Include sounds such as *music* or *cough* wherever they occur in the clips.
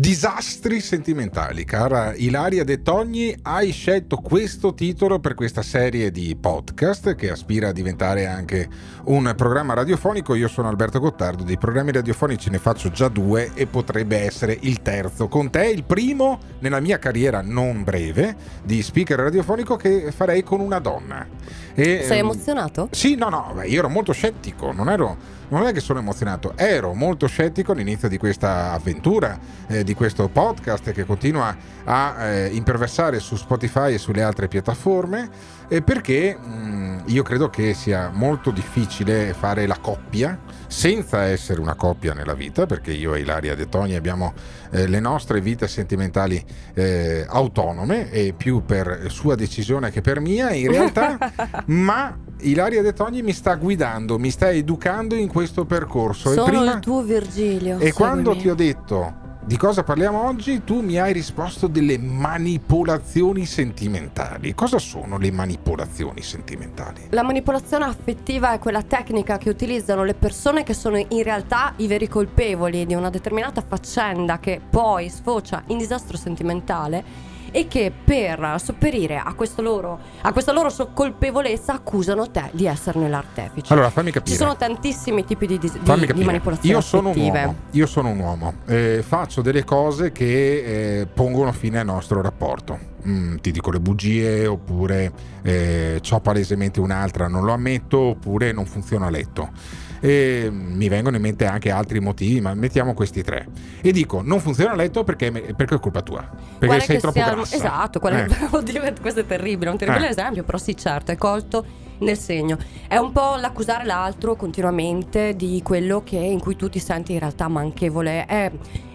Disastri sentimentali. Cara Ilaria De Togni, hai scelto questo titolo per questa serie di podcast che aspira a diventare anche un programma radiofonico. Io sono Alberto Gottardo, dei programmi radiofonici ne faccio già due e potrebbe essere il terzo. Con te il primo nella mia carriera non breve di speaker radiofonico che farei con una donna. E, Sei ehm, emozionato? Sì, no, no, io ero molto scettico, non ero non è che sono emozionato, ero molto scettico all'inizio di questa avventura, eh, di questo podcast che continua a eh, imperversare su Spotify e sulle altre piattaforme, eh, perché mh, mm, io credo che sia molto difficile fare la coppia senza essere una coppia nella vita, perché io e Ilaria De Toni abbiamo eh, le nostre vite sentimentali eh, autonome e più per sua decisione che per mia in realtà, *laughs* ma Ilaria De Togni mi sta guidando, mi sta educando in questo percorso. Sono e prima, il tuo Virgilio. E quando ti ho detto di cosa parliamo oggi, tu mi hai risposto delle manipolazioni sentimentali. Cosa sono le manipolazioni sentimentali? La manipolazione affettiva è quella tecnica che utilizzano le persone che sono in realtà i veri colpevoli di una determinata faccenda che poi sfocia in disastro sentimentale e che per sopperire a, loro, a questa loro colpevolezza accusano te di esserne l'artefice. Allora, fammi capire. Ci sono tantissimi tipi di, di, di manipolazioni io sono affettive. Un uomo, io sono un uomo, eh, faccio delle cose che eh, pongono fine al nostro rapporto. Mm, ti dico le bugie, oppure eh, ho palesemente un'altra, non lo ammetto, oppure non funziona a letto e mi vengono in mente anche altri motivi, ma mettiamo questi tre. E dico, non funziona a letto perché, perché è colpa tua, perché quale sei troppo sia, grassa. Esatto, eh. *laughs* oddio, questo è terribile, un terribile eh. esempio, però sì certo, è colto nel segno. È un po' l'accusare l'altro continuamente di quello che, in cui tu ti senti in realtà manchevole. È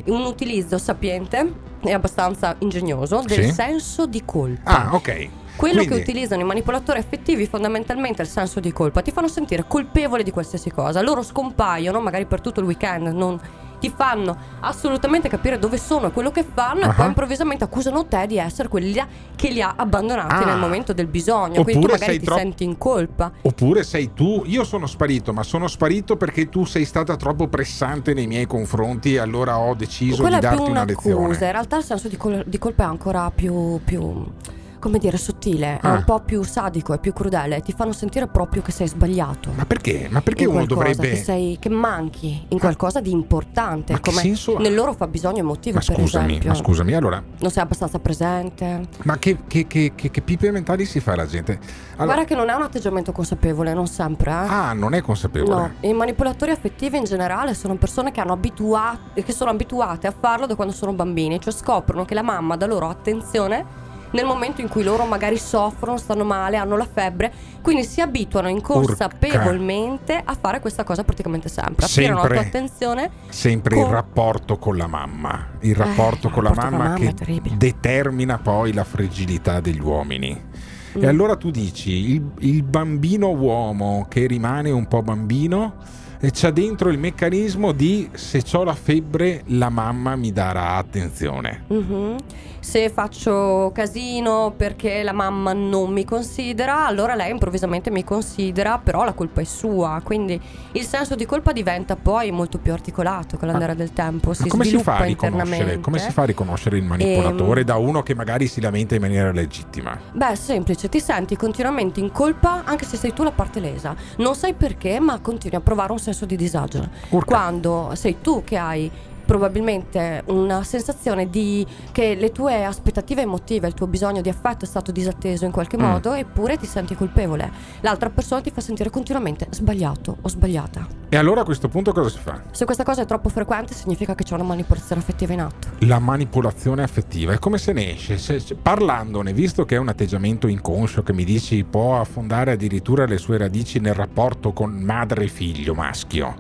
un utilizzo sapiente e abbastanza ingegnoso del sì? senso di colpa. Ah, ok. Quello Quindi... che utilizzano i manipolatori affettivi fondamentalmente è il senso di colpa, ti fanno sentire colpevole di qualsiasi cosa. Loro scompaiono magari per tutto il weekend, non ti fanno assolutamente capire dove sono e quello che fanno uh-huh. e poi improvvisamente accusano te di essere quelli che li ha abbandonati ah. nel momento del bisogno. Oppure quindi tu magari ti tro- senti in colpa. Oppure sei tu, io sono sparito, ma sono sparito perché tu sei stata troppo pressante nei miei confronti e allora ho deciso Quella di darti una lezione. In realtà il senso di, col- di colpa è ancora più, più come dire, sottile, ah. è un po' più sadico e più crudele, ti fanno sentire proprio che sei sbagliato. Ma perché? Ma perché uno dovrebbe. Che, sei, che manchi in qualcosa di importante, ma come senso... nel loro fabbisogno emotivo, ma per scusami, esempio. Ma scusami, allora. Non sei abbastanza presente. Ma che, che, che, che pipe mentali si fa la gente? Allora... Guarda che non è un atteggiamento consapevole, non sempre. Eh? Ah, non è consapevole. No, i manipolatori affettivi in generale sono persone che, hanno abitua- che sono abituate a farlo da quando sono bambini, cioè scoprono che la mamma dà loro attenzione nel momento in cui loro magari soffrono, stanno male, hanno la febbre, quindi si abituano inconsapevolmente a fare questa cosa praticamente sempre. Attirano sempre, la tua attenzione. Sempre con... il rapporto con la mamma, il rapporto, eh, con, il rapporto la mamma con la mamma che determina poi la fragilità degli uomini. Mm. E allora tu dici, il, il bambino uomo che rimane un po' bambino e c'ha dentro il meccanismo di se ho la febbre la mamma mi darà attenzione. Mm-hmm se faccio casino perché la mamma non mi considera, allora lei improvvisamente mi considera, però la colpa è sua. Quindi il senso di colpa diventa poi molto più articolato con l'andare del tempo. Si come si, fa a riconoscere, come si fa a riconoscere il manipolatore e, ehm, da uno che magari si lamenta in maniera legittima? Beh, è semplice, ti senti continuamente in colpa anche se sei tu la parte lesa. Non sai perché, ma continui a provare un senso di disagio. Urca. Quando sei tu che hai probabilmente una sensazione di che le tue aspettative emotive, il tuo bisogno di affetto è stato disatteso in qualche mm. modo, eppure ti senti colpevole. L'altra persona ti fa sentire continuamente sbagliato o sbagliata. E allora a questo punto cosa si fa? Se questa cosa è troppo frequente significa che c'è una manipolazione affettiva in atto. La manipolazione affettiva è come se ne esce, se, se, parlandone, visto che è un atteggiamento inconscio che mi dici può affondare addirittura le sue radici nel rapporto con madre e figlio maschio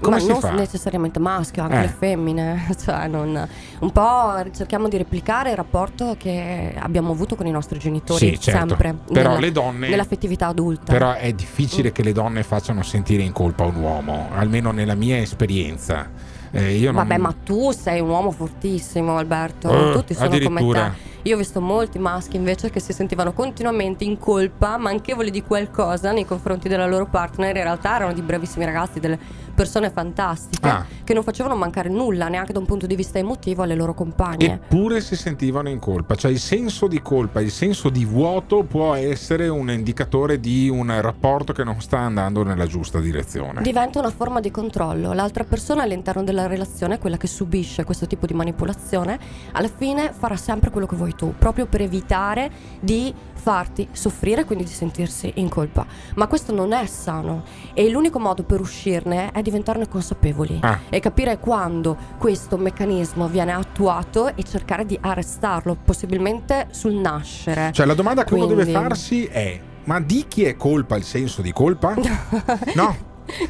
come Ma non fa? necessariamente maschio, anche eh. le femmine. *laughs* Cioè, non, un po' cerchiamo di replicare il rapporto che abbiamo avuto con i nostri genitori sì, certo. sempre. Però nella, le donne. Nell'affettività adulta. Però è difficile mm. che le donne facciano sentire in colpa un uomo, almeno nella mia esperienza. Eh, non... Vabbè, ma tu sei un uomo fortissimo, Alberto. Uh, Tutti sono come te. Io ho visto molti maschi invece che si sentivano continuamente in colpa, manchevoli di qualcosa nei confronti della loro partner. In realtà erano di bravissimi ragazzi, delle persone fantastiche Ah. che non facevano mancare nulla neanche da un punto di vista emotivo alle loro compagne. Eppure si sentivano in colpa, cioè il senso di colpa, il senso di vuoto può essere un indicatore di un rapporto che non sta andando nella giusta direzione. Diventa una forma di controllo. L'altra persona all'interno della relazione, quella che subisce questo tipo di manipolazione, alla fine farà sempre quello che vuoi tu, proprio per evitare di farti soffrire, quindi di sentirsi in colpa. Ma questo non è sano e l'unico modo per uscirne è diventarne consapevoli Ah. e capire quando questo meccanismo viene attuato e cercare di arrestarlo, possibilmente sul nascere. Cioè la domanda che uno deve Quindi- farsi è, ma di chi è colpa il senso di colpa? *laughs* No,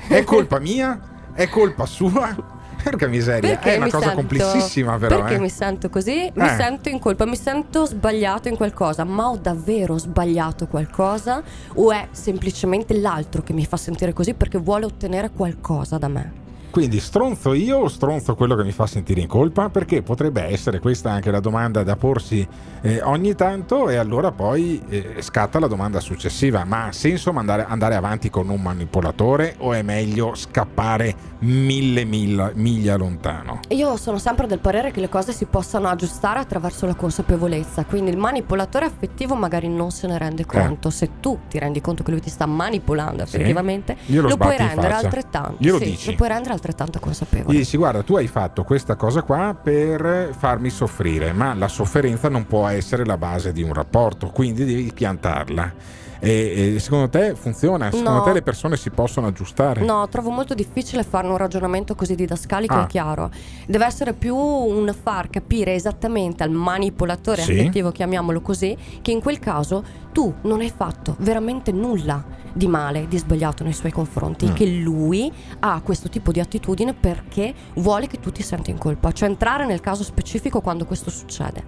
è colpa mia? È colpa sua? Porca miseria, Perché è una cosa sento- complessissima però. Perché eh. mi sento così? Mi Eh. sento in colpa, mi sento sbagliato in qualcosa, ma ho davvero sbagliato qualcosa? O è semplicemente l'altro che mi fa sentire così perché vuole ottenere qualcosa da me? Quindi stronzo io o stronzo quello che mi fa sentire in colpa? Perché potrebbe essere questa anche la domanda da porsi eh, ogni tanto e allora poi eh, scatta la domanda successiva. Ma ha senso mandare- andare avanti con un manipolatore o è meglio scappare mille mila- miglia lontano? Io sono sempre del parere che le cose si possano aggiustare attraverso la consapevolezza, quindi il manipolatore affettivo magari non se ne rende conto. Se tu ti rendi conto che lui ti sta manipolando Eh. Sì. effettivamente, Glielo lo puoi rendere altrettanto. Glielo sì, dici. lo puoi rendere altrettanto consapevole. Gli dici guarda tu hai fatto questa cosa qua per farmi soffrire, ma la sofferenza non può essere la base di un rapporto, quindi devi piantarla. E, e secondo te funziona? Secondo No. te le persone si possono aggiustare? No, trovo molto difficile fare un ragionamento così didascalico Ah. e chiaro. Deve essere più un far capire esattamente al manipolatore Sì. affettivo, chiamiamolo così, che in quel caso tu non hai fatto veramente nulla di male, di sbagliato nei suoi confronti, Mm. che lui ha questo tipo di attitudine perché vuole che tu ti senti in colpa, cioè entrare nel caso specifico quando questo succede.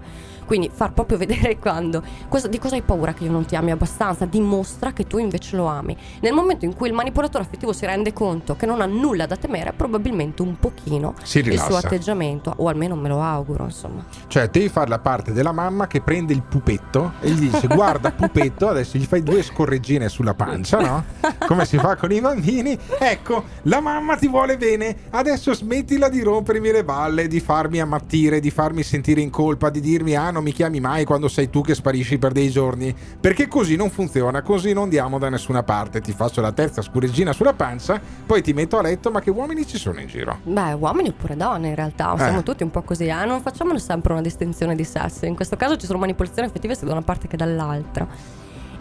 Quindi far proprio *laughs* vedere quando cosa- di cosa hai paura che io non ti ami abbastanza, dimostra che tu invece lo ami. Nel momento in cui il manipolatore affettivo si rende conto che non ha nulla da temere, probabilmente un pochino il suo atteggiamento, o almeno me lo auguro, insomma. Cioè, devi fare la parte della mamma che prende il pupetto e gli dice: Guarda, pupetto, *laughs* adesso gli fai due scorreggine sulla pancia, no? Come si fa con i bambini. Ecco, la mamma ti vuole bene. Adesso smettila di rompermi le balle, di farmi ammattire, di farmi sentire in colpa, di dirmi: Ah, non mi chiami mai quando sei tu che sparisci per dei giorni. Perché così non funziona, così non andiamo da nessuna parte. Ti faccio la terza scorreggina sulla pancia, poi ti metto a letto. Ma che uomini ci sono in giro? Beh, uomini oppure donne in realtà, siamo Eh. tutti un po' così, eh? non facciamo sempre una distinzione di sesso, in questo caso ci sono manipolazioni effettive sia da una parte che dall'altra.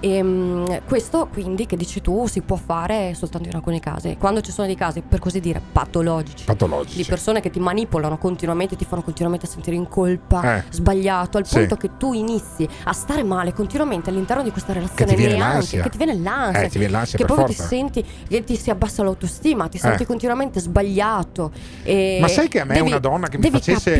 E mm, questo quindi che dici tu si può fare soltanto in alcuni casi, quando ci sono dei casi per così dire patologici. Patologici. di persone che ti manipolano continuamente, ti fanno continuamente sentire in colpa, Eh. sbagliato, al Sì. punto che tu inizi a stare male continuamente all'interno di questa relazione, Che ti viene neanche- l'ansia. che ti viene l'ansia, Eh, ti viene l'ansia che proprio ti forza. senti che ti si abbassa l'autostima, ti senti Eh. continuamente sbagliato. Ma sai che a me devi- una donna che mi facesse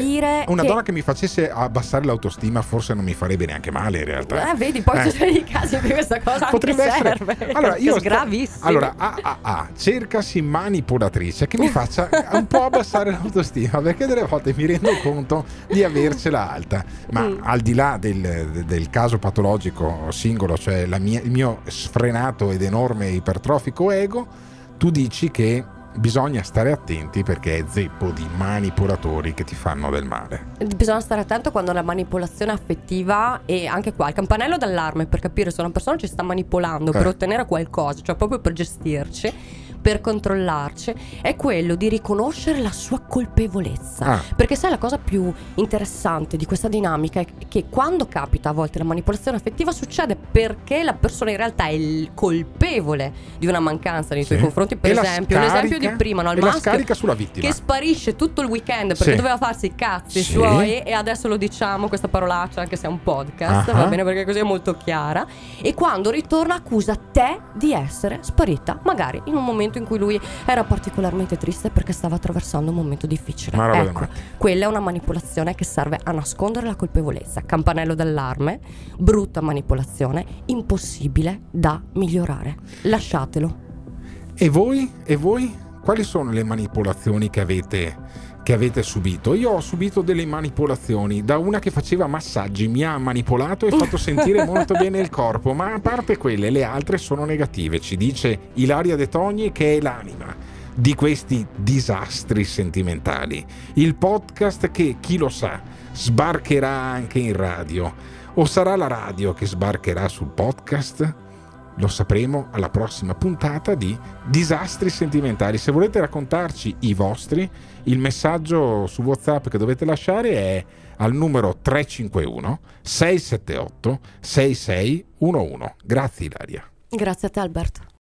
una che- donna che mi facesse abbassare l'autostima forse non mi farebbe neanche male in realtà. Eh, vedi, poi Eh. ci sono dei casi in cui questa cosa Potrebbe essere. serve. Allora, io gravissimo. Allora, A, A, A, cercasi manipolatrice che mi *laughs* faccia un po' abbassare l'autostima perché delle volte mi rendo conto di avercela alta. Ma Mm. al di là del, del caso patologico singolo, cioè la mia- il mio sfrenato ed enorme ipertrofico ego, tu dici che bisogna stare attenti perché è zeppo di manipolatori che ti fanno del male. Bisogna stare attento quando la manipolazione affettiva e anche qua il campanello d'allarme per capire se una persona ci sta manipolando per Eh. ottenere qualcosa, cioè proprio per gestirci, per controllarci, è quello di riconoscere la sua colpevolezza. Ah. Perché sai la cosa più interessante di questa dinamica è che quando capita a volte la manipolazione affettiva succede perché la persona in realtà è il colpevole di una mancanza nei tuoi Sì. confronti, per E esempio, l'esempio di scarica- prima, no? il maschio scarica sulla vittima. che sparisce tutto il weekend perché Sì. doveva farsi i cazzi Sì. suoi e adesso lo diciamo questa parolaccia anche se è un podcast, Ah. va bene perché così è molto chiara e quando ritorna accusa te di essere sparita, magari in un momento in cui lui era particolarmente triste perché stava attraversando un momento difficile. Ma Ecco, quella è una manipolazione che serve a nascondere la colpevolezza, campanello d'allarme, brutta manipolazione, impossibile da migliorare. Lasciatelo. E voi? E voi? Quali sono le manipolazioni che avete, che avete subito? Io ho subito delle manipolazioni. Da una che faceva massaggi mi ha manipolato e fatto sentire *laughs* molto bene il corpo, ma a parte quelle, le altre sono negative. Ci dice Ilaria De Togni che è l'anima. di questi disastri sentimentali. Il podcast che, chi lo sa, sbarcherà anche in radio. O sarà la radio che sbarcherà sul podcast? Lo sapremo alla prossima puntata di Disastri sentimentali. Se volete raccontarci i vostri, il messaggio su WhatsApp che dovete lasciare è al numero 351 678 6611. Grazie Ilaria. Grazie a te Alberto.